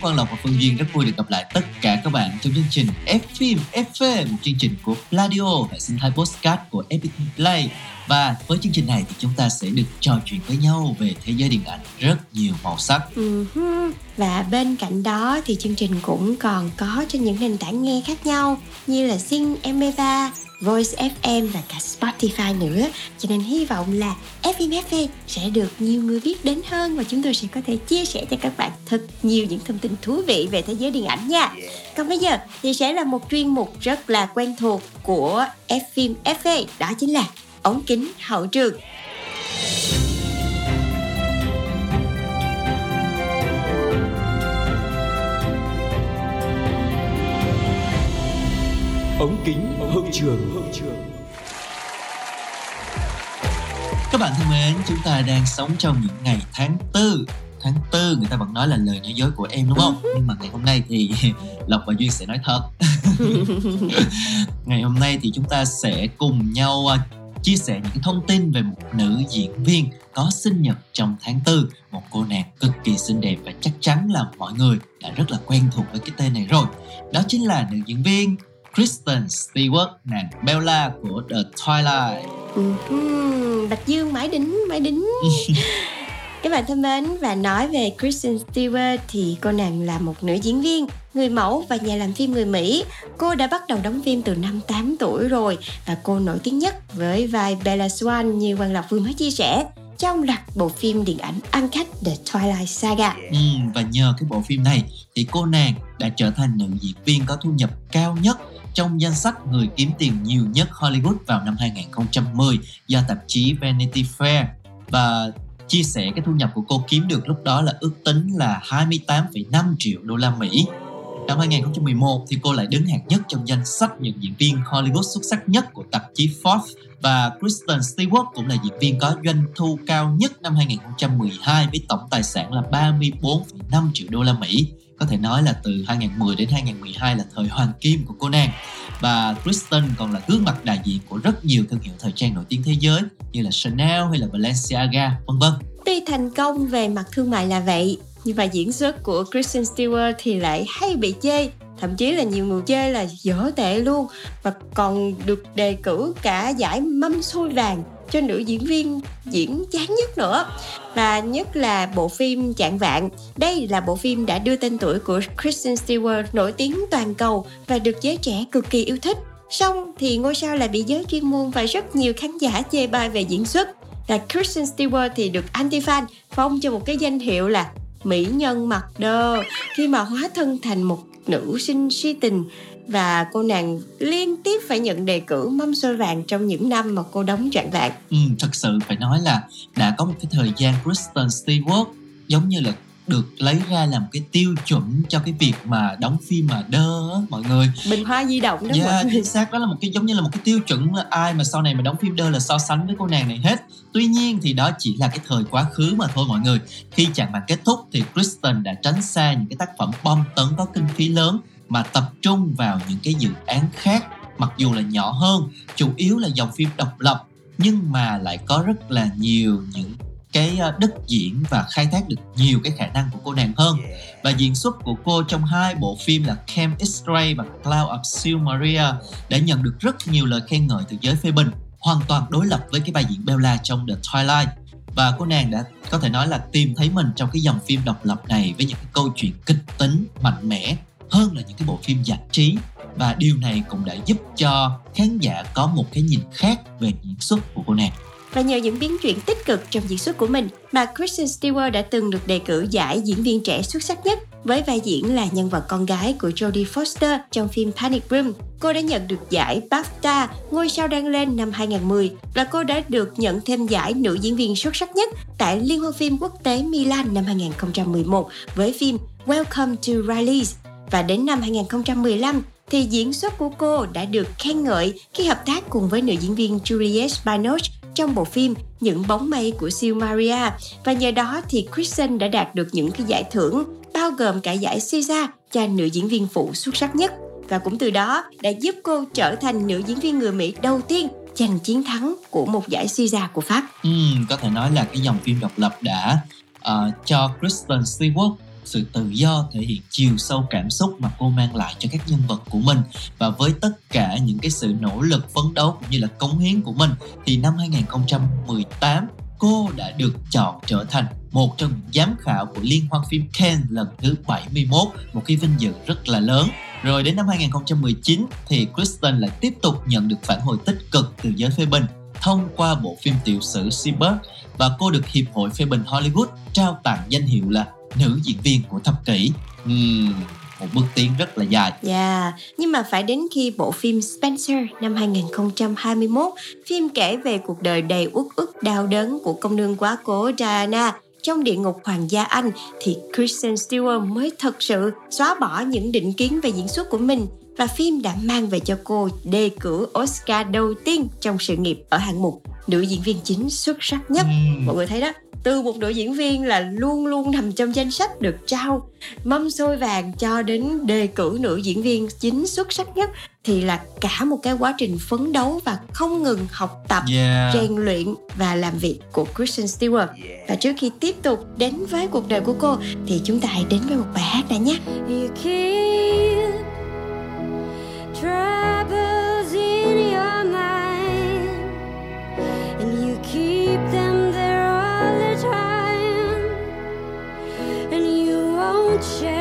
Quang Lộc và Phương Duyên rất vui được gặp lại tất cả các bạn trong chương trình F phim FV, một chương trình của Pladio, hệ sinh thái postcard của FPT Play. Và với chương trình này thì chúng ta sẽ được trò chuyện với nhau về thế giới điện ảnh rất nhiều màu sắc. Ừ và bên cạnh đó thì chương trình cũng còn có trên những nền tảng nghe khác nhau như là Sing MP3, Voice FM và cả Spotify nữa. Cho nên hy vọng là FM FV sẽ được nhiều người biết đến hơn và chúng tôi sẽ có thể chia sẻ cho các bạn thật nhiều những thông tin thú vị về thế giới điện ảnh nha. Còn bây giờ thì sẽ là một chuyên mục rất là quen thuộc của F phim FV đó chính là ống kính hậu trường. Ống kính hậu trường. Hậu trường Các bạn thân mến, chúng ta đang sống trong những ngày tháng tư. Tháng tư người ta vẫn nói là lời nói dối của em đúng không? Nhưng mà ngày hôm nay thì Lộc và Duyên sẽ nói thật. Ngày hôm nay thì chúng ta sẽ cùng nhau à, chia sẻ những cái thông tin về một nữ diễn viên có sinh nhật trong tháng tư. Một cô nàng cực kỳ xinh đẹp và chắc chắn là mọi người đã rất là quen thuộc với cái tên này rồi. Đó chính là nữ diễn viên Kristen Stewart, nàng Bella của The Twilight Ừm, Bạch Dương mãi đính mãi đính Các bạn thân mến và nói về Kristen Stewart thì cô nàng là một nữ diễn viên, người mẫu và nhà làm phim người Mỹ. Cô đã bắt đầu đóng phim từ năm 8 tuổi rồi và cô nổi tiếng nhất với vai Bella Swan như Quang Lộc vừa mới chia sẻ trong loạt bộ phim điện ảnh ăn khách The Twilight Saga. Ừ, và nhờ cái bộ phim này thì cô nàng đã trở thành nữ diễn viên có thu nhập cao nhất trong danh sách người kiếm tiền nhiều nhất Hollywood vào năm 2010 do tạp chí Vanity Fair và chia sẻ cái thu nhập của cô kiếm được lúc đó là ước tính là 28,5 triệu đô la Mỹ. Năm 2011 thì cô lại đứng hạng nhất trong danh sách những diễn viên Hollywood xuất sắc nhất của tạp chí Forbes và Kristen Stewart cũng là diễn viên có doanh thu cao nhất năm 2012 với tổng tài sản là 34,5 triệu đô la Mỹ. Có thể nói là từ 2010 đến 2012 là thời hoàng kim của cô nàng. Và Kristen còn là gương mặt đại diện của rất nhiều thương hiệu thời trang nổi tiếng thế giới như là Chanel hay là Balenciaga, vân vân. Tuy thành công về mặt thương mại là vậy, nhưng mà diễn xuất của Kristen Stewart thì lại hay bị chê thậm chí là nhiều người chê là dở tệ luôn và còn được đề cử cả giải mâm xôi vàng cho nữ diễn viên diễn chán nhất nữa. Và nhất là bộ phim Chạng Vạn đây là bộ phim đã đưa tên tuổi của Kristen Stewart nổi tiếng toàn cầu và được giới trẻ cực kỳ yêu thích. Song thì ngôi sao lại bị giới chuyên môn và rất nhiều khán giả chê bai về diễn xuất. Là Kristen Stewart thì được anti-fan, phong cho một cái danh hiệu là mỹ nhân mặt đơ. Khi mà hóa thân thành một nữ sinh si tình và cô nàng liên tiếp phải nhận đề cử mâm xôi vàng trong những năm mà cô đóng trọn vẹn. Ừ, thật sự phải nói là đã có một cái thời gian Kristen Stewart giống như là được lấy ra làm cái tiêu chuẩn cho cái việc mà đóng phim mà đơ á mọi người. Bình hoa di động đó yeah, mọi người. chính xác. Đó là một cái giống như là một cái tiêu chuẩn là ai mà sau này mà đóng phim đơ là so sánh với cô nàng này hết. Tuy nhiên thì đó chỉ là cái thời quá khứ mà thôi mọi người. Khi chặng màn kết thúc thì Kristen đã tránh xa những cái tác phẩm bom tấn có kinh phí lớn mà tập trung vào những cái dự án khác mặc dù là nhỏ hơn chủ yếu là dòng phim độc lập nhưng mà lại có rất là nhiều những cái ờ, đất diễn và khai thác được nhiều cái khả năng của cô nàng hơn. Và diễn xuất của cô trong hai bộ phim là Camp X-Ray và Cloud of Silmaria đã nhận được rất nhiều lời khen ngợi từ giới phê bình hoàn toàn đối lập với cái vai diễn Bella trong The Twilight. Và cô nàng đã có thể nói là tìm thấy mình trong cái dòng phim độc lập này với những cái câu chuyện kịch tính mạnh mẽ hơn là những cái bộ phim giải trí và điều này cũng đã giúp cho khán giả có một cái nhìn khác về diễn xuất của cô nàng Và nhờ những biến chuyển tích cực trong diễn xuất của mình mà Kristen Stewart đã từng được đề cử giải diễn viên trẻ xuất sắc nhất với vai diễn là nhân vật con gái của Jodie Foster trong phim Panic Room. Cô đã nhận được giải BAFTA Ngôi sao đang lên năm 2010 và cô đã được nhận thêm giải nữ diễn viên xuất sắc nhất tại Liên hoan phim quốc tế Milan năm 2011 với phim Welcome to Riley's. Và đến năm 2015 thì diễn xuất của cô đã được khen ngợi khi hợp tác cùng với nữ diễn viên Juliette Binoche trong bộ phim Những bóng mây của siêu Maria và nhờ đó thì Kristen đã đạt được những cái giải thưởng bao gồm cả giải Caesar cho nữ diễn viên phụ xuất sắc nhất và cũng từ đó đã giúp cô trở thành nữ diễn viên người Mỹ đầu tiên giành chiến thắng của một giải Caesar của Pháp. Ừ, có thể nói là cái dòng phim độc lập đã uh, cho Kristen Stewart sự tự do thể hiện chiều sâu cảm xúc mà cô mang lại cho các nhân vật của mình và với tất cả những cái sự nỗ lực phấn đấu cũng như là cống hiến của mình thì năm 2018 cô đã được chọn trở thành một trong những giám khảo của Liên hoan phim Cannes lần thứ 71, một cái vinh dự rất là lớn. Rồi đến năm 2019 thì Kristen lại tiếp tục nhận được phản hồi tích cực từ giới phê bình thông qua bộ phim tiểu sử Seabird và cô được Hiệp hội phê bình Hollywood trao tặng danh hiệu là nữ diễn viên của thập kỷ. Uhm, một bước tiến rất là dài. Dạ, yeah. nhưng mà phải đến khi bộ phim Spencer năm 2021, phim kể về cuộc đời đầy uất ức đau đớn của công nương quá cố Diana trong địa ngục hoàng gia Anh thì Kristen Stewart mới thật sự xóa bỏ những định kiến về diễn xuất của mình và phim đã mang về cho cô đề cử Oscar đầu tiên trong sự nghiệp ở hạng mục nữ diễn viên chính xuất sắc nhất. Mọi người thấy đó, từ một đội diễn viên là luôn luôn nằm trong danh sách được trao mâm xôi vàng cho đến đề cử nữ diễn viên chính xuất sắc nhất thì là cả một cái quá trình phấn đấu và không ngừng học tập, yeah. rèn luyện và làm việc của Kristen Stewart. Yeah. Và trước khi tiếp tục đến với cuộc đời của cô thì chúng ta hãy đến với một bài hát đã nhé. You keep you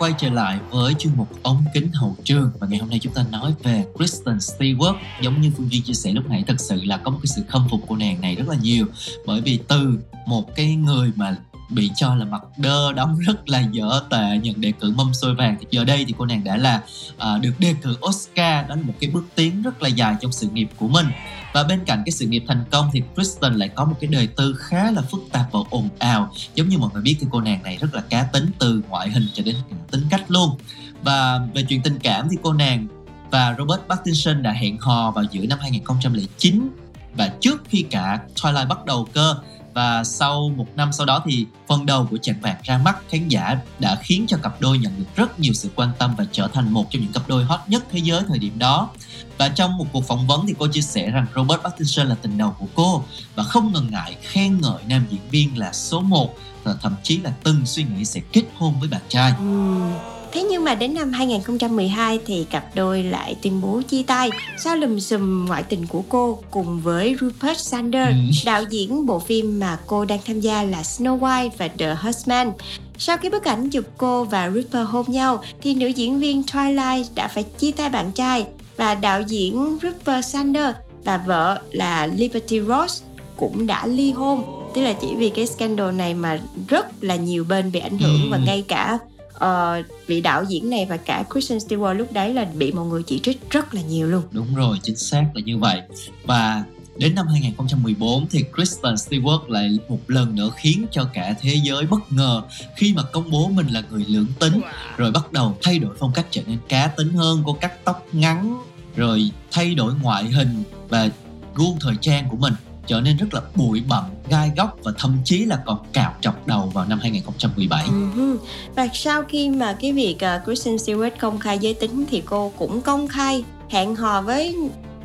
quay trở lại với chuyên mục ống kính hậu trường. Và ngày hôm nay chúng ta nói về Kristen Stewart. Giống như Phương Duyên chia sẻ lúc nãy thật sự là có một cái sự khâm phục cô nàng này rất là nhiều. Bởi vì từ một cái người mà bị cho là mặt đơ đóng rất là dở tệ nhận đề cử mâm xôi vàng thì giờ đây thì cô nàng đã là uh, được đề cử Oscar. Đó là một cái bước tiến rất là dài trong sự nghiệp của mình và bên cạnh cái sự nghiệp thành công thì Kristen lại có một cái đời tư khá là phức tạp và ồn ào. Giống như mọi người biết thì cô nàng này rất là cá tính, từ ngoại hình cho đến tính cách luôn. Và về chuyện tình cảm thì cô nàng và Robert Pattinson đã hẹn hò vào giữa năm 2009 và trước khi cả Twilight bắt đầu cơ và sau một năm sau đó thì phần đầu của chàng vạc ra mắt, khán giả đã khiến cho cặp đôi nhận được rất nhiều sự quan tâm và trở thành một trong những cặp đôi hot nhất thế giới thời điểm đó và trong một cuộc phỏng vấn thì cô chia sẻ rằng Robert Pattinson là tình đầu của cô và không ngần ngại khen ngợi nam diễn viên là số 1 và thậm chí là từng suy nghĩ sẽ kết hôn với bạn trai. Ừ Thế nhưng mà đến năm 2012 thì cặp đôi lại tuyên bố chia tay sau lùm xùm ngoại tình của cô cùng với Rupert Sanders, ừ. đạo diễn bộ phim mà cô đang tham gia là Snow White và The Huntsman. Sau khi bức ảnh chụp cô và Rupert hôn nhau thì nữ diễn viên Twilight đã phải chia tay bạn trai và đạo diễn Rupert Sanders và vợ là Liberty Ross cũng đã ly hôn tức là chỉ vì cái scandal này mà rất là nhiều bên bị ảnh hưởng ừ. và ngay cả uh, vị đạo diễn này và cả Kristen Stewart lúc đấy là bị mọi người chỉ trích rất là nhiều luôn. Đúng rồi chính xác là như vậy. Và Đến năm 2014 thì Kristen Stewart lại một lần nữa khiến cho cả thế giới bất ngờ khi mà công bố mình là người lưỡng tính rồi bắt đầu thay đổi phong cách trở nên cá tính hơn, cô cắt tóc ngắn rồi thay đổi ngoại hình và gu thời trang của mình trở nên rất là bụi bặm, gai góc và thậm chí là còn cạo trọc đầu vào năm 2017. Uh-huh. Ừ và sau khi mà cái việc uh, Kristen Stewart công khai giới tính thì cô cũng công khai hẹn hò với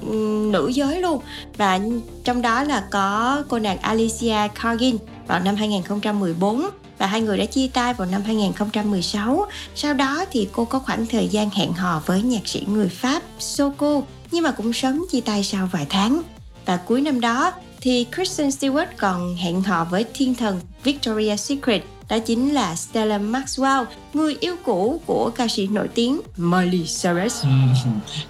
um, nữ giới luôn và trong đó là có cô nàng Alicia Cargin vào năm 2014 và hai người đã chia tay vào năm 2016. Sau đó thì cô có khoảng thời gian hẹn hò với nhạc sĩ người Pháp Soko nhưng mà cũng sớm chia tay sau vài tháng. Và cuối năm đó thì Kristen Stewart còn hẹn hò với thiên thần Victoria's Secret đó chính là Stella Maxwell, người yêu cũ của ca sĩ nổi tiếng Miley Cyrus. Ừ,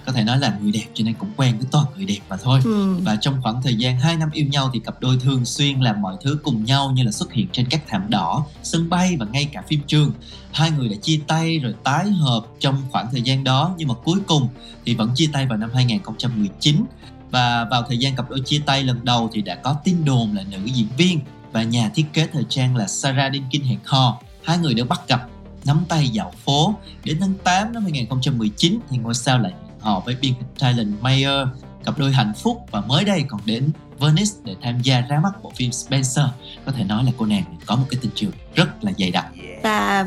có thể nói là người đẹp cho nên cũng quen với toàn người đẹp mà thôi. Ừ. Và trong khoảng thời gian 2 năm yêu nhau thì cặp đôi thường xuyên làm mọi thứ cùng nhau như là xuất hiện trên các thảm đỏ, sân bay và ngay cả phim trường. Hai người đã chia tay rồi tái hợp trong khoảng thời gian đó nhưng mà cuối cùng thì vẫn chia tay vào năm 2019 và vào thời gian cặp đôi chia tay lần đầu thì đã có tin đồn là nữ diễn viên và nhà thiết kế thời trang là Sarah Dinkin hẹn hò. Hai người đã bắt gặp nắm tay dạo phố. Đến tháng 8 năm 2019 thì ngôi sao lại hẹn hò với biên kịch Tyler Mayer, cặp đôi hạnh phúc và mới đây còn đến Venice để tham gia ra mắt bộ phim Spencer. Có thể nói là cô nàng có một cái tình trường rất là dày đặc. Và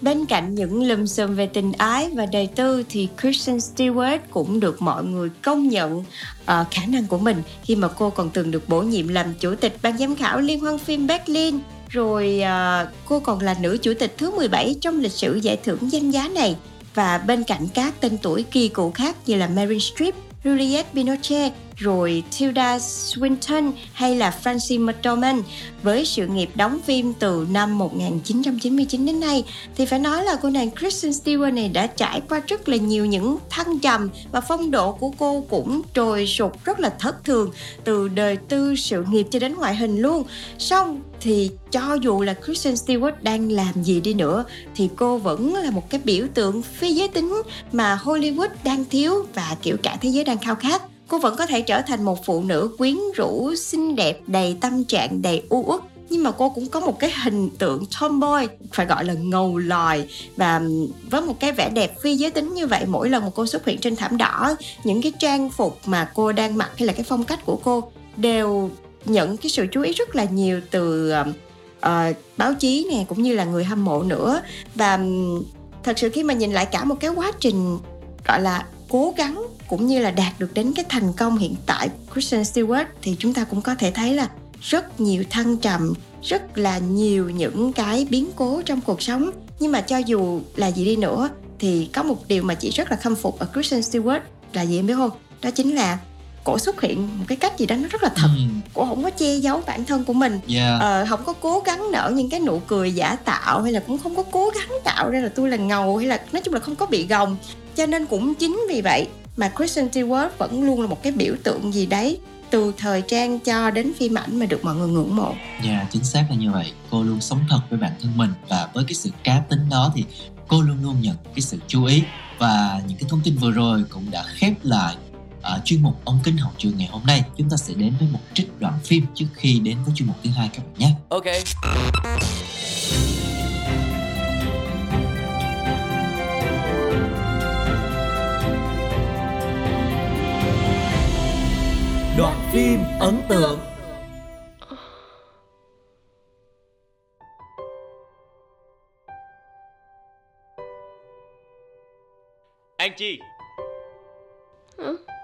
bên cạnh những lùm xùm về tình ái và đời tư thì Kristen Stewart cũng được mọi người công nhận uh, khả năng của mình khi mà cô còn từng được bổ nhiệm làm chủ tịch ban giám khảo liên hoan phim Berlin rồi uh, cô còn là nữ chủ tịch thứ 17 trong lịch sử giải thưởng danh giá này và bên cạnh các tên tuổi kỳ cựu khác như là Meryl Streep, Juliette Binoche rồi Tilda Swinton hay là Frances McDormand. Với sự nghiệp đóng phim từ năm 1999 đến nay, thì phải nói là cô nàng Kristen Stewart này đã trải qua rất là nhiều những thăng trầm và phong độ của cô cũng trồi sụt rất là thất thường từ đời tư sự nghiệp cho đến ngoại hình luôn. Xong thì cho dù là Kristen Stewart đang làm gì đi nữa, thì cô vẫn là một cái biểu tượng phi giới tính mà Hollywood đang thiếu và kiểu cả thế giới đang khao khát. Cô vẫn có thể trở thành một phụ nữ quyến rũ, xinh đẹp, đầy tâm trạng, đầy u uất. Nhưng mà cô cũng có một cái hình tượng tomboy, phải gọi là ngầu lòi. Và với một cái vẻ đẹp phi giới tính như vậy, mỗi lần mà cô xuất hiện trên thảm đỏ, những cái trang phục mà cô đang mặc hay là cái phong cách của cô đều nhận cái sự chú ý rất là nhiều từ uh, báo chí nè cũng như là người hâm mộ nữa. Và um, thật sự khi mà nhìn lại cả một cái quá trình gọi là cố gắng cũng như là đạt được đến cái thành công hiện tại Kristen Stewart thì chúng ta cũng có thể thấy là rất nhiều thăng trầm rất là nhiều những cái biến cố trong cuộc sống. Nhưng mà cho dù là gì đi nữa thì có một điều mà chị rất là khâm phục ở Kristen Stewart là gì em biết không? Đó chính là cổ xuất hiện một cái cách gì đó nó rất là thật ừ. cổ không có che giấu bản thân của mình yeah. ờ, không có cố gắng nở những cái nụ cười giả tạo hay là cũng không có cố gắng tạo ra là tôi là ngầu hay là nói chung là không có bị gồng cho nên cũng chính vì vậy mà Kristen Stewart vẫn luôn là một cái biểu tượng gì đấy từ thời trang cho đến phim ảnh mà được mọi người ngưỡng mộ. Dạ, yeah, chính xác là như vậy. Cô luôn sống thật với bản thân mình và với cái sự cá tính đó thì cô luôn luôn nhận cái sự chú ý và những cái thông tin vừa rồi cũng đã khép lại ở chuyên mục ông kính học trường ngày hôm nay chúng ta sẽ đến với một trích đoạn phim trước khi đến với chuyên mục thứ hai các bạn nhé. Ok. Đoạn phim ấn tượng. Anh chi. Hả?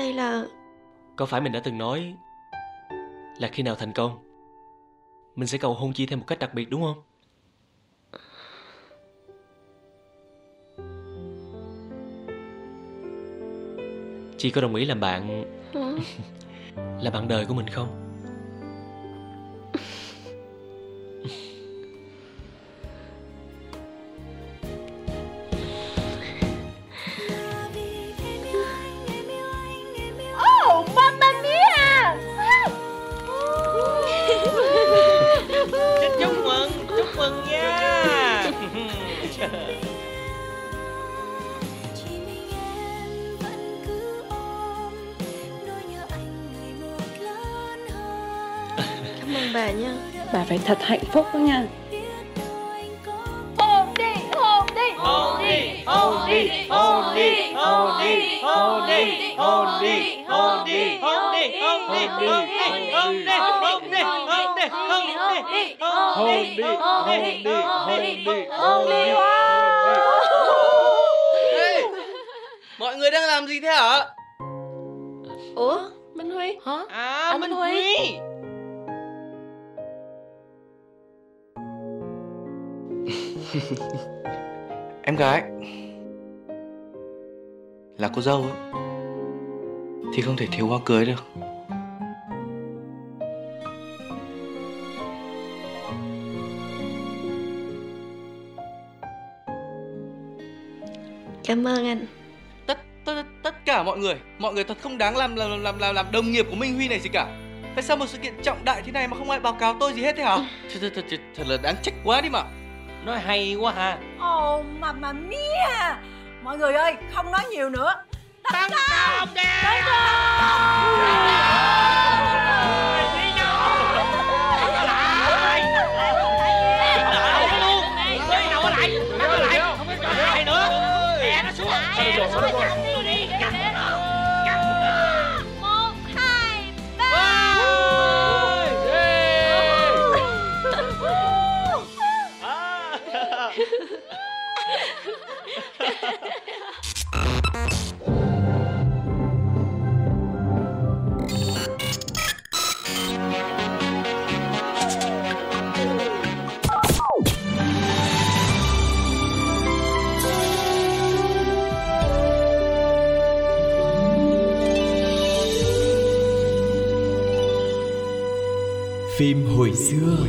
Đây là Có phải mình đã từng nói Là khi nào thành công Mình sẽ cầu hôn Chi thêm một cách đặc biệt đúng không Chi có đồng ý làm bạn? Là bạn đời của mình không Ủa, Minh Huy Hả? À, Anh Minh Huy. Huy. em gái là cô dâu ấy thì không thể thiếu hoa cưới được. Cảm ơn anh cả mọi người, mọi người thật không đáng làm làm làm làm, làm đồng nghiệp của Minh Huy này gì cả. Tại sao một sự kiện trọng đại thế này mà không ai báo cáo tôi gì hết thế hả? Thật, thật, thật, thật, thật là đáng trách quá đi mà. Nói hay quá ha Ồ mà mà mía Mọi người ơi không nói nhiều nữa Tăng công Tăng Phim hồi xưa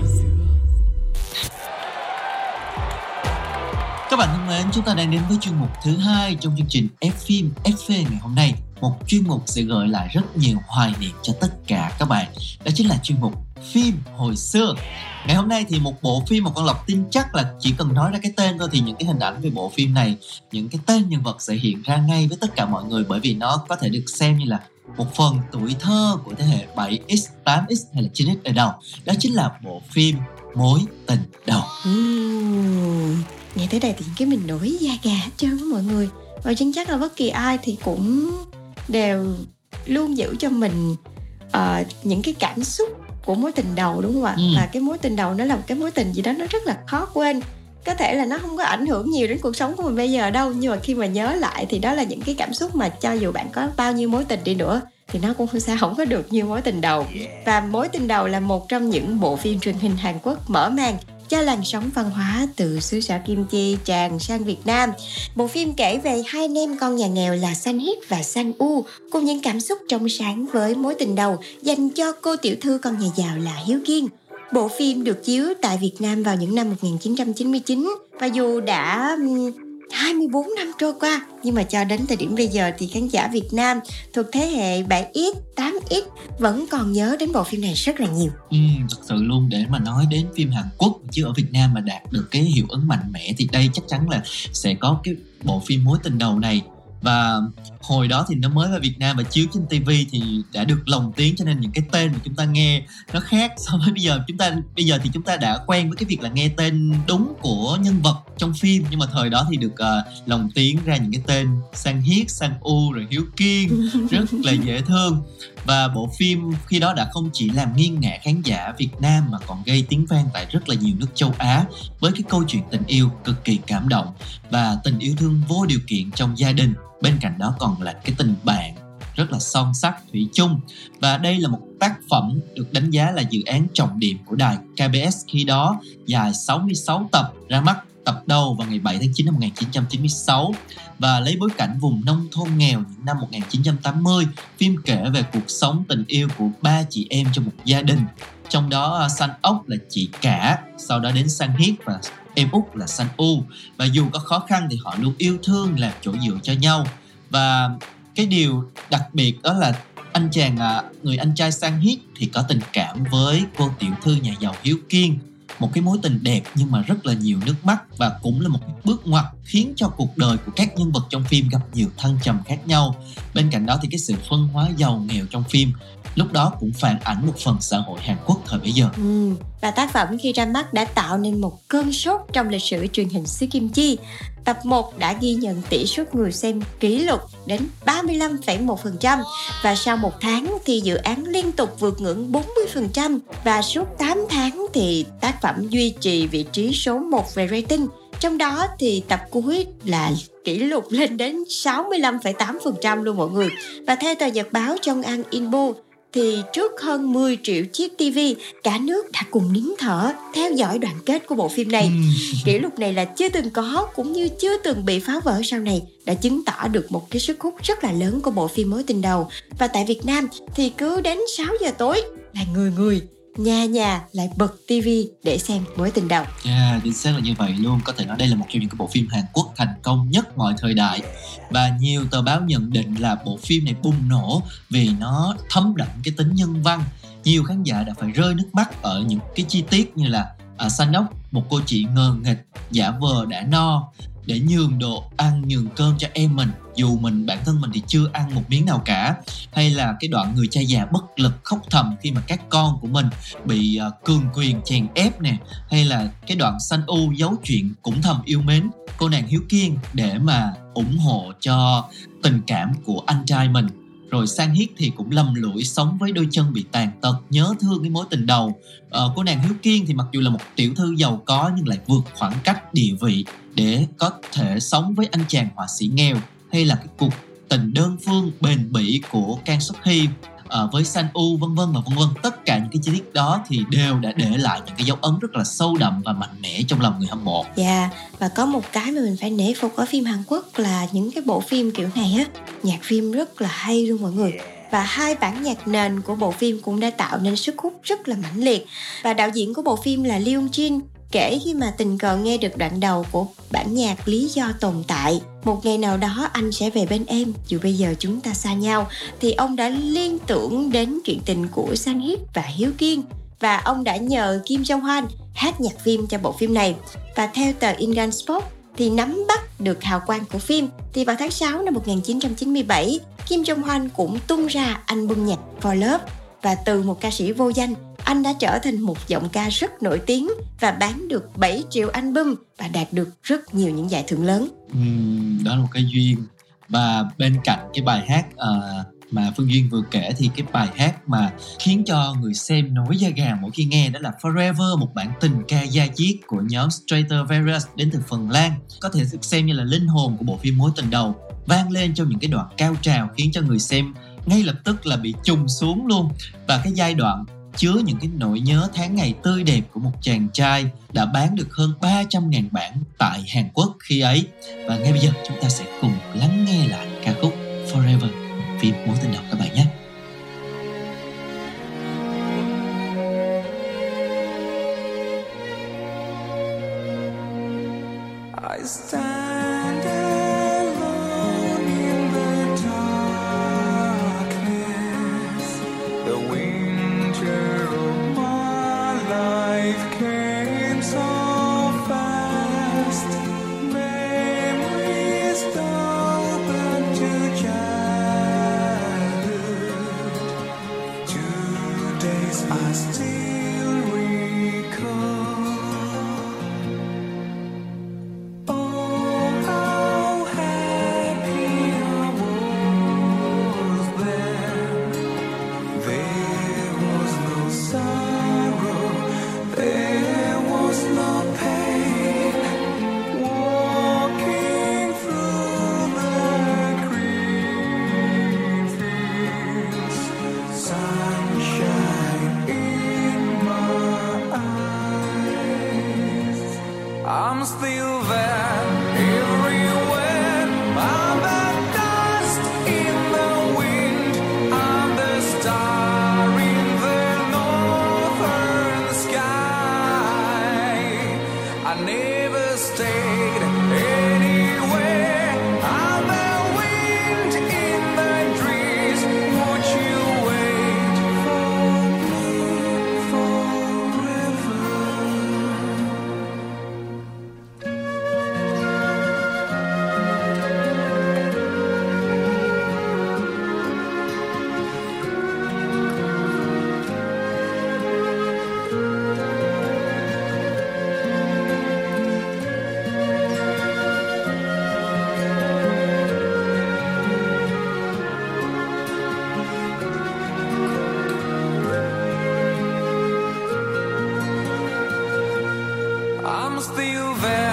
Các bạn thân mến, chúng ta đang đến với chuyên mục thứ hai trong chương trình F phim FV ngày hôm nay. Một chuyên mục sẽ gợi lại rất nhiều hoài niệm cho tất cả các bạn. Đó chính là chuyên mục phim hồi xưa. Ngày hôm nay thì một bộ phim mà con Lộc tin chắc là chỉ cần nói ra cái tên thôi thì những cái hình ảnh về bộ phim này, những cái tên nhân vật sẽ hiện ra ngay với tất cả mọi người bởi vì nó có thể được xem như là một phần tuổi thơ của thế hệ 7X, 8X hay là 9X ở đâu. Đó chính là bộ phim Mối tình đầu. Ừm, Nghe tới đây thì cái mình nổi da gà hết trơn á mọi người Và chân chắc là bất kỳ ai thì cũng đều luôn giữ cho mình ờ, những cái cảm xúc của mối tình đầu đúng không ạ? Ừ. Và cái mối tình đầu nó là một cái mối tình gì đó nó rất là khó quên có thể là nó không có ảnh hưởng nhiều đến cuộc sống của mình bây giờ đâu nhưng mà khi mà nhớ lại thì đó là những cái cảm xúc mà cho dù bạn có bao nhiêu mối tình đi nữa thì nó cũng sẽ không có được như mối tình đầu và mối tình đầu là một trong những bộ phim truyền hình Hàn Quốc mở màn cho làn sóng văn hóa từ xứ sở Kim Chi tràn sang Việt Nam. Bộ phim kể về hai anh em con nhà nghèo là San Hít và San U cùng những cảm xúc trong sáng với mối tình đầu dành cho cô tiểu thư con nhà giàu là Hiếu Kiên. Bộ phim được chiếu tại Việt Nam vào những năm 1999 và dù đã 24 năm trôi qua nhưng mà cho đến thời điểm bây giờ thì khán giả Việt Nam thuộc thế hệ 7X, 8X vẫn còn nhớ đến bộ phim này rất là nhiều. Ừ, thật sự luôn để mà nói đến phim Hàn Quốc chứ ở Việt Nam mà đạt được cái hiệu ứng mạnh mẽ thì đây chắc chắn là sẽ có cái bộ phim mối tình đầu này và hồi đó thì nó mới vào Việt Nam và chiếu trên TV thì đã được lồng tiếng cho nên những cái tên mà chúng ta nghe nó khác so với bây giờ. Chúng ta bây giờ thì chúng ta đã quen với cái việc là nghe tên đúng của nhân vật trong phim. Nhưng mà thời đó thì được uh, lồng tiếng ra những cái tên Sang Hiết, Sang U rồi Hiếu Kiên. Rất là dễ thương. Và bộ phim khi đó đã không chỉ làm nghiêng ngã khán giả Việt Nam mà còn gây tiếng vang tại rất là nhiều nước châu Á với cái câu chuyện tình yêu cực kỳ cảm động và tình yêu thương vô điều kiện trong gia đình bên cạnh đó còn là cái tình bạn rất là son sắc, thủy chung. Và đây là một tác phẩm được đánh giá là dự án trọng điểm của đài KBS khi đó, dài 66 tập, ra mắt tập đầu vào ngày 7 tháng 9 năm 1996 và lấy bối cảnh vùng nông thôn nghèo những năm 1980 phim kể về cuộc sống tình yêu của ba chị em trong một gia đình. Trong đó à, San Ốc là chị cả, sau đó đến San Hiết và em út là San U. Và dù có khó khăn thì họ luôn yêu thương làm chỗ dựa cho nhau. Và cái điều đặc biệt đó là anh chàng à, người anh trai Sang Hiết thì có tình cảm với cô tiểu thư nhà giàu Hiếu Kiên một cái mối tình đẹp nhưng mà rất là nhiều nước mắt và cũng là một cái bước ngoặt khiến cho cuộc đời của các nhân vật trong phim gặp nhiều thăng trầm khác nhau bên cạnh đó thì cái sự phân hóa giàu nghèo trong phim lúc đó cũng phản ảnh một phần xã hội Hàn Quốc thời bấy giờ. Ừ, và tác phẩm khi ra mắt đã tạo nên một cơn sốt trong lịch sử truyền hình xứ Kim Chi. Tập 1 đã ghi nhận tỷ suất người xem kỷ lục đến 35,1% và sau một tháng thì dự án liên tục vượt ngưỡng 40% và suốt 8 tháng thì tác phẩm duy trì vị trí số 1 về rating. Trong đó thì tập cuối là kỷ lục lên đến 65,8% luôn mọi người. Và theo tờ nhật báo Trong An Inbo thì trước hơn 10 triệu chiếc TV, cả nước đã cùng nín thở theo dõi đoạn kết của bộ phim này. Kỷ lục này là chưa từng có cũng như chưa từng bị phá vỡ sau này đã chứng tỏ được một cái sức hút rất là lớn của bộ phim mối tình đầu. Và tại Việt Nam thì cứ đến 6 giờ tối là người người nhà nhà lại bật tivi để xem mối tình đầu. Yeah, chính xác là như vậy luôn. Có thể nói đây là một trong những cái bộ phim Hàn Quốc thành công nhất mọi thời đại và nhiều tờ báo nhận định là bộ phim này bùng nổ vì nó thấm đậm cái tính nhân văn. Nhiều khán giả đã phải rơi nước mắt ở những cái chi tiết như là à, Sanok, một cô chị ngờ nghịch, giả vờ đã no để nhường đồ ăn nhường cơm cho em mình. Dù mình bản thân mình thì chưa ăn một miếng nào cả. Hay là cái đoạn người cha già bất lực khóc thầm khi mà các con của mình bị uh, cường quyền chèn ép nè. Hay là cái đoạn sanh u giấu chuyện cũng thầm yêu mến cô nàng hiếu kiên để mà ủng hộ cho tình cảm của anh trai mình rồi sang hiết thì cũng lầm lũi sống với đôi chân bị tàn tật nhớ thương cái mối tình đầu. Ờ, cô nàng hiếu kiên thì mặc dù là một tiểu thư giàu có nhưng lại vượt khoảng cách địa vị để có thể sống với anh chàng họa sĩ nghèo hay là cái cuộc tình đơn phương bền bỉ của Kang Sok Hee uh, với San U vân vân và vân vân. Tất cả những cái chi tiết đó thì đều đã để lại những cái dấu ấn rất là sâu đậm và mạnh mẽ trong lòng người hâm mộ. Dạ yeah, và có một cái mà mình phải nể phục ở phim Hàn Quốc là những cái bộ phim kiểu này á nhạc phim rất là hay luôn mọi người. Và hai bản nhạc nền của bộ phim cũng đã tạo nên sức hút rất là mãnh liệt. Và đạo diễn của bộ phim là Lee Jin kể khi mà tình cờ nghe được đoạn đầu của bản nhạc lý do tồn tại một ngày nào đó anh sẽ về bên em. Dù bây giờ chúng ta xa nhau, thì ông đã liên tưởng đến chuyện tình của Sang Hit và Hiếu Kiên. Và ông đã nhờ Kim Jong Hoan hát nhạc phim cho bộ phim này. Và theo tờ Ingan Sport, thì nắm bắt được hào quang của phim, thì vào tháng 6 năm 1997 Kim Jong Hoan cũng tung ra album nhạc For Love. Và từ một ca sĩ vô danh anh đã trở thành một giọng ca rất nổi tiếng và bán được 7 triệu album và đạt được rất nhiều những giải thưởng lớn. Ừ, đó là một cái duyên và bên cạnh cái bài hát uh, mà Phương Duyên vừa kể thì cái bài hát mà khiến cho người xem nổi da gà mỗi khi nghe đó là Forever một bản tình ca da diết của nhóm Stratovarius đến từ Phần Lan có thể được xem như là linh hồn của bộ phim mối tình đầu vang lên trong những cái đoạn cao trào khiến cho người xem ngay lập tức là bị trùng xuống luôn và cái giai đoạn chứa những cái nỗi nhớ tháng ngày tươi đẹp của một chàng trai đã bán được hơn 300.000 bản tại Hàn Quốc khi ấy. Và ngay bây giờ chúng ta sẽ cùng lắng nghe lại ca khúc Forever, phim mối tình đầu các bạn se houver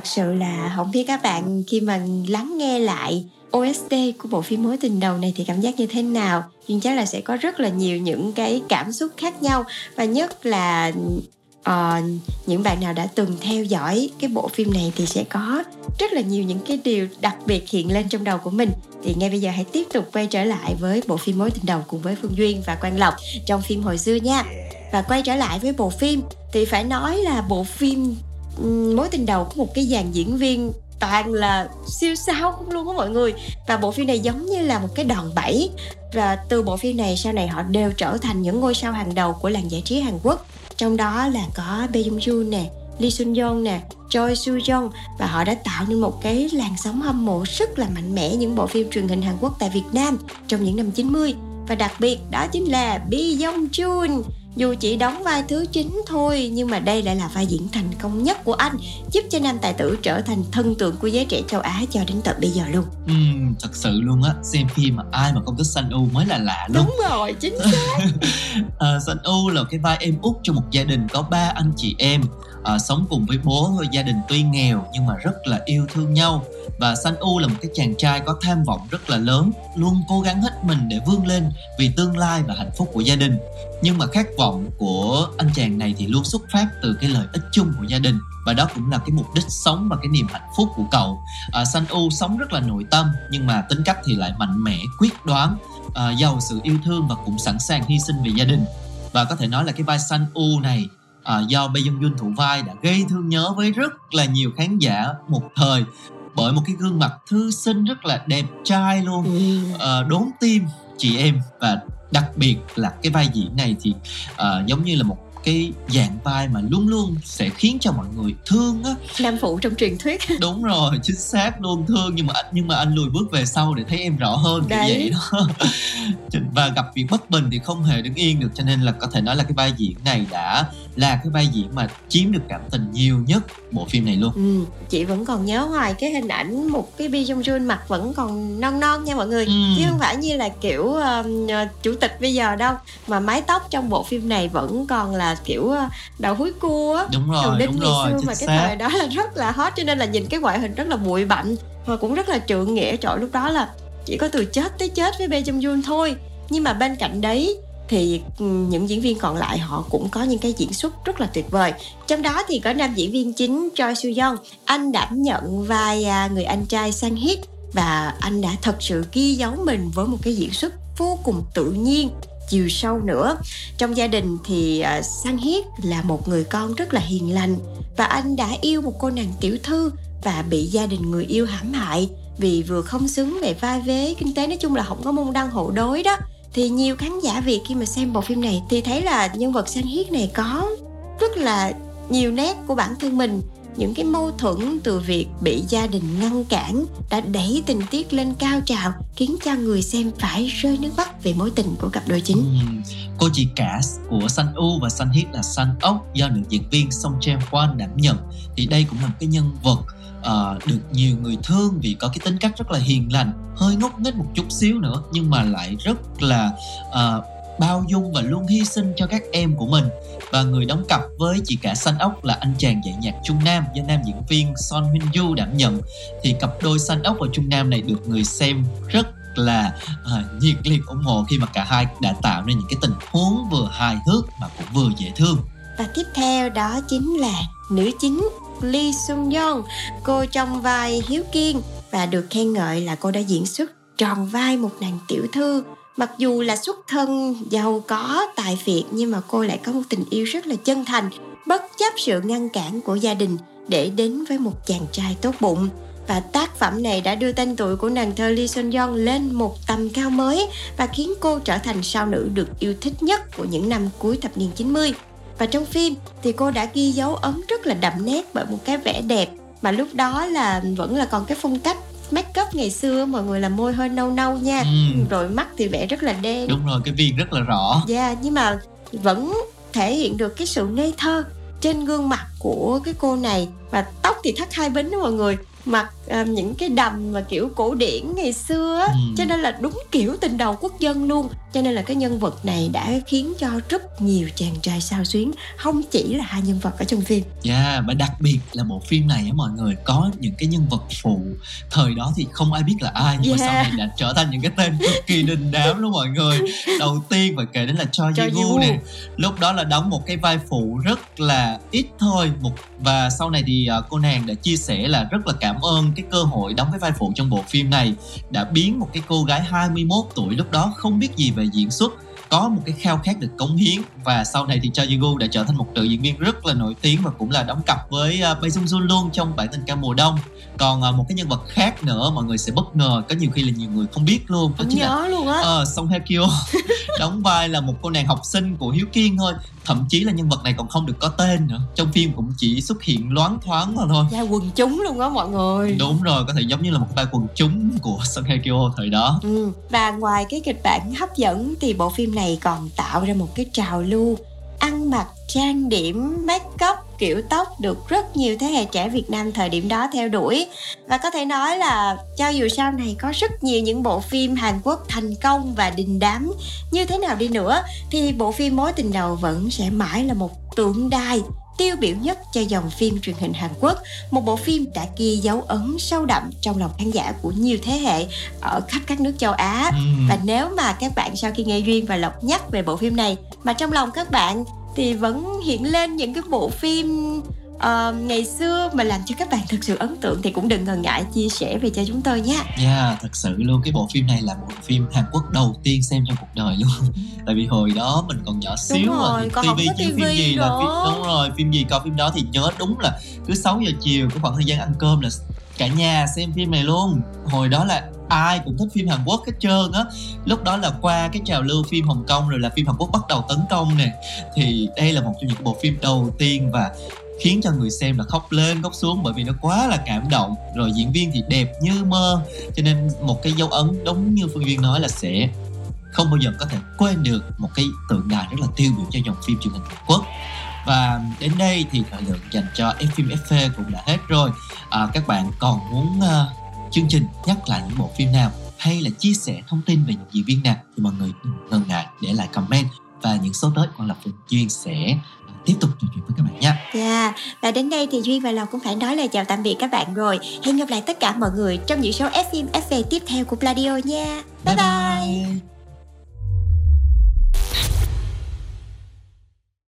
thật sự là không biết các bạn khi mà lắng nghe lại OST của bộ phim mối tình đầu này thì cảm giác như thế nào? Nhưng chắc là sẽ có rất là nhiều những cái cảm xúc khác nhau. Và nhất là uh, những bạn nào đã từng theo dõi cái bộ phim này thì sẽ có rất là nhiều những cái điều đặc biệt hiện lên trong đầu của mình. Thì ngay bây giờ hãy tiếp tục quay trở lại với bộ phim mối tình đầu cùng với Phương Duyên và Quang Lộc trong phim hồi xưa nha. Và quay trở lại với bộ phim thì phải nói là bộ phim mối tình đầu có một cái dàn diễn viên toàn là siêu sao không luôn á mọi người. Và bộ phim này giống như là một cái đòn bẩy. Và từ bộ phim này sau này họ đều trở thành những ngôi sao hàng đầu của làng giải trí Hàn Quốc. Trong đó là có Bae Jung Joon nè, Lee Sun Yeon nè, Choi Soo Jong. Và họ đã tạo nên một cái làn sóng hâm mộ rất là mạnh mẽ những bộ phim truyền hình Hàn Quốc tại Việt Nam trong những năm 90 và đặc biệt đó chính là Bi Jong Joon dù chỉ đóng vai thứ chính thôi nhưng mà đây lại là vai diễn thành công nhất của anh giúp cho nam tài tử trở thành thân tượng của giới trẻ châu Á cho đến tận bây giờ luôn. Ừm, thật sự luôn á. Xem phim mà ai mà không thích Sun U mới là lạ luôn. Đúng rồi chính xác. À, Sun U là cái vai em út trong một gia đình có ba anh chị em à, sống cùng với bố gia đình tuy nghèo nhưng mà rất là yêu thương nhau. Và San U là một cái chàng trai có tham vọng rất là lớn luôn cố gắng hết mình để vươn lên vì tương lai và hạnh phúc của gia đình. Nhưng mà khát vọng của anh chàng này thì luôn xuất phát từ cái lợi ích chung của gia đình. Và đó cũng là cái mục đích sống và cái niềm hạnh phúc của cậu. À, San U sống rất là nội tâm nhưng mà tính cách thì lại mạnh mẽ quyết đoán à, giàu sự yêu thương và cũng sẵn sàng hy sinh vì gia đình. Và có thể nói là cái vai San U này à, do Bae Jung Yoon thủ vai đã gây thương nhớ với rất là nhiều khán giả một thời bởi một cái gương mặt thư sinh rất là đẹp trai luôn. À, đốn tim chị em và đặc biệt là cái vai diễn này thì à, giống như là một cái dạng vai mà luôn luôn sẽ khiến cho mọi người thương á. Nam phụ trong truyền thuyết. Đúng rồi chính xác luôn thương. Nhưng mà anh nhưng mà anh lùi bước về sau để thấy em rõ hơn Đấy. vậy đó. Và gặp việc bất bình thì không hề đứng yên được cho nên là có thể nói là cái vai diễn này đã là cái vai diễn mà chiếm được cảm tình nhiều nhất bộ phim này luôn. Ừ, chị vẫn còn nhớ hoài cái hình ảnh một cái Bi Jong Jun mặt vẫn còn non non nha mọi người. Ừ. chứ không phải như là kiểu ờ, chủ tịch bây giờ đâu. Mà mái tóc trong bộ phim này vẫn còn là kiểu ờ, đậu húi cua đúng Đầu rồi đinh đúng ngày rồi xưa mà cái xác. thời đó là rất là hot cho nên là nhìn cái ngoại hình rất là bụi bặm. Và cũng rất là trượng nghĩa trời lúc đó là chỉ có từ chết tới chết với Bae Jong Joon thôi. Nhưng mà bên cạnh đấy thì ừ, những diễn viên còn lại họ cũng có những cái diễn xuất rất là tuyệt vời. Trong đó thì có nam diễn viên chính Choi Soo Young anh đảm nhận vai à, người anh trai Sang Hit và anh đã thật sự ghi dấu mình với một cái diễn xuất vô cùng tự nhiên chiều sâu nữa. Trong gia đình thì uh, Sang Hiết là một người con rất là hiền lành và anh đã yêu một cô nàng tiểu thư và bị gia đình người yêu hãm hại vì vừa không xứng về vai vế kinh tế. Nói chung là không có môn đăng hộ đối đó thì nhiều khán giả Việt khi mà xem bộ phim này thì thấy là nhân vật Sang Hiết này có rất là nhiều nét của bản thân mình những cái mâu thuẫn từ việc bị gia đình ngăn cản đã đẩy tình tiết lên cao trào, khiến cho người xem phải rơi nước mắt về mối tình của cặp đôi chính Ừ. cô chị cả của San U và San Hiết là San ốc do nữ diễn viên Song Jae quan đảm nhận thì đây cũng là một cái nhân vật uh, được nhiều người thương vì có cái tính cách rất là hiền lành hơi ngốc nghếch một chút xíu nữa nhưng mà lại rất là uh, bao dung và luôn hy sinh cho các em của mình. Và người đóng cặp với chị cả xanh ốc là anh chàng dạy nhạc Trung Nam do nam diễn viên Son Hyun du đảm nhận. Thì cặp đôi xanh ốc và Trung Nam này được người xem rất là à, nhiệt liệt ủng hộ khi mà cả hai đã tạo nên những cái tình huống vừa hài hước mà cũng vừa dễ thương. Và tiếp theo đó chính là nữ chính. Lee Sung Yeon, cô trong vai Hiếu Kiên, và được khen ngợi là cô đã diễn xuất tròn vai một nàng tiểu thư mặc dù là xuất thân giàu có, tài phiệt, nhưng mà cô lại có một tình yêu rất là chân thành, bất chấp sự ngăn cản của gia đình để đến với một chàng trai tốt bụng và tác phẩm này đã đưa tên tuổi của nàng thơ Lee Sun Yeon lên một tầm cao mới và khiến cô trở thành sao nữ được yêu thích nhất của những năm cuối thập niên 90. Và trong phim thì cô đã ghi dấu ấn rất là đậm nét bởi một cái vẻ đẹp. Mà lúc đó là vẫn là còn cái phong cách make up ngày xưa mọi người là môi hơi nâu nâu nha. Ừm. rồi mắt thì vẽ rất là đen. Đúng rồi cái viên rất là rõ. Dạ, nhưng mà vẫn thể hiện được cái sự ngây thơ trên gương mặt của cái cô này. Và tóc thì thắt hai bính đó mọi người mặc à, những cái đầm mà kiểu cổ điển ngày xưa Ừ. cho nên là đúng kiểu tình đầu quốc dân luôn. Cho nên là cái nhân vật này đã khiến cho rất nhiều chàng trai sao xuyến không chỉ là hai nhân vật ở trong phim. Yeah, và đặc biệt là bộ phim này á mọi người có những cái nhân vật phụ. Thời đó thì không ai biết là ai nhưng mà Yeah. sau này đã trở thành những cái tên cực kỳ đình đám luôn mọi người. Đầu tiên phải kể đến là Choi Ji Ji-woo. Woo nè. Lúc đó là đóng một cái vai phụ rất là ít thôi. Một và sau này thì à, cô nàng đã chia sẻ là rất là cảm ơn cái cơ hội đóng cái vai phụ trong bộ phim này, đã biến một cái cô gái 21 tuổi lúc đó không biết gì về diễn xuất có một cái khao khát được cống hiến. Và sau này thì Ji Woo đã trở thành một nữ diễn viên rất là nổi tiếng và cũng là đóng cặp với uh, Bae Jung luôn trong bản tình ca mùa đông. Còn à, một cái nhân vật khác nữa mọi người sẽ bất ngờ có nhiều khi là nhiều người không biết luôn đó chính là nhớ luôn á. Ờ, Song Hye Kyo. Đóng vai là một cô nàng học sinh của Hiếu Kiên thôi. Thậm chí là nhân vật này còn không được có tên nữa. Trong phim cũng chỉ xuất hiện loáng thoáng mà thôi. Dạ quần chúng luôn á mọi người. Đúng rồi có thể giống như là một vai quần chúng của Song Hye Kyo thời đó. Ừ. Và ngoài cái kịch bản hấp dẫn thì bộ phim này còn tạo ra một cái trào lưu, ăn mặc, trang điểm, make up, kiểu tóc được rất nhiều thế hệ trẻ Việt Nam thời điểm đó theo đuổi. Và có thể nói là cho dù sau này có rất nhiều những bộ phim Hàn Quốc thành công và đình đám như thế nào đi nữa, thì bộ phim mối tình đầu vẫn sẽ mãi là một tượng đài tiêu biểu nhất cho dòng phim truyền hình Hàn Quốc một bộ phim đã ghi dấu ấn sâu đậm trong lòng khán giả của nhiều thế hệ ở khắp các nước châu Á Ừm. và nếu mà các bạn sau khi nghe duyên và lộc nhắc về bộ phim này mà trong lòng các bạn thì vẫn hiện lên những cái bộ phim ờ, ngày xưa mà làm cho các bạn thực sự ấn tượng thì cũng đừng ngần ngại chia sẻ về cho chúng tôi nhé. Yeah, thật sự luôn cái bộ phim này là bộ phim Hàn Quốc đầu tiên xem trong cuộc đời luôn. Tại vì hồi đó mình còn nhỏ xíu Đúng mà rồi, không TV có chiếu phim gì là phim nữa. đúng rồi phim gì coi phim đó thì nhớ đúng là cứ 6 giờ chiều cái khoảng thời gian ăn cơm là cả nhà xem phim này luôn. Hồi đó là ai cũng thích phim Hàn Quốc hết trơn á. Lúc đó là qua cái trào lưu phim Hồng Kông rồi là phim Hàn Quốc bắt đầu tấn công nè. Thì đây là một trong những bộ phim đầu tiên và khiến cho người xem là khóc lên khóc xuống bởi vì nó quá là cảm động. Rồi diễn viên thì đẹp như mơ cho nên một cái dấu ấn đúng như phương duyên nói là sẽ không bao giờ có thể quên được một cái tượng đài rất là tiêu biểu cho dòng phim truyền hình Hàn Quốc. Và đến đây thì thời lượng dành cho F phim FV cũng đã hết rồi. À, các bạn còn muốn uh, chương trình nhắc lại những bộ phim nào hay là chia sẻ thông tin về những diễn viên nào thì mọi người đừng ngần ngại để lại comment. Và những số tới quan là phương Duyên sẽ tiếp tục trò chuyện với các bạn nha. Dạ, và đến đây thì Duyên và Lộc cũng phải nói lời chào tạm biệt các bạn rồi. Hẹn gặp lại tất cả mọi người trong những số FM FV tiếp theo của Pladio nha. Bye bye. bye.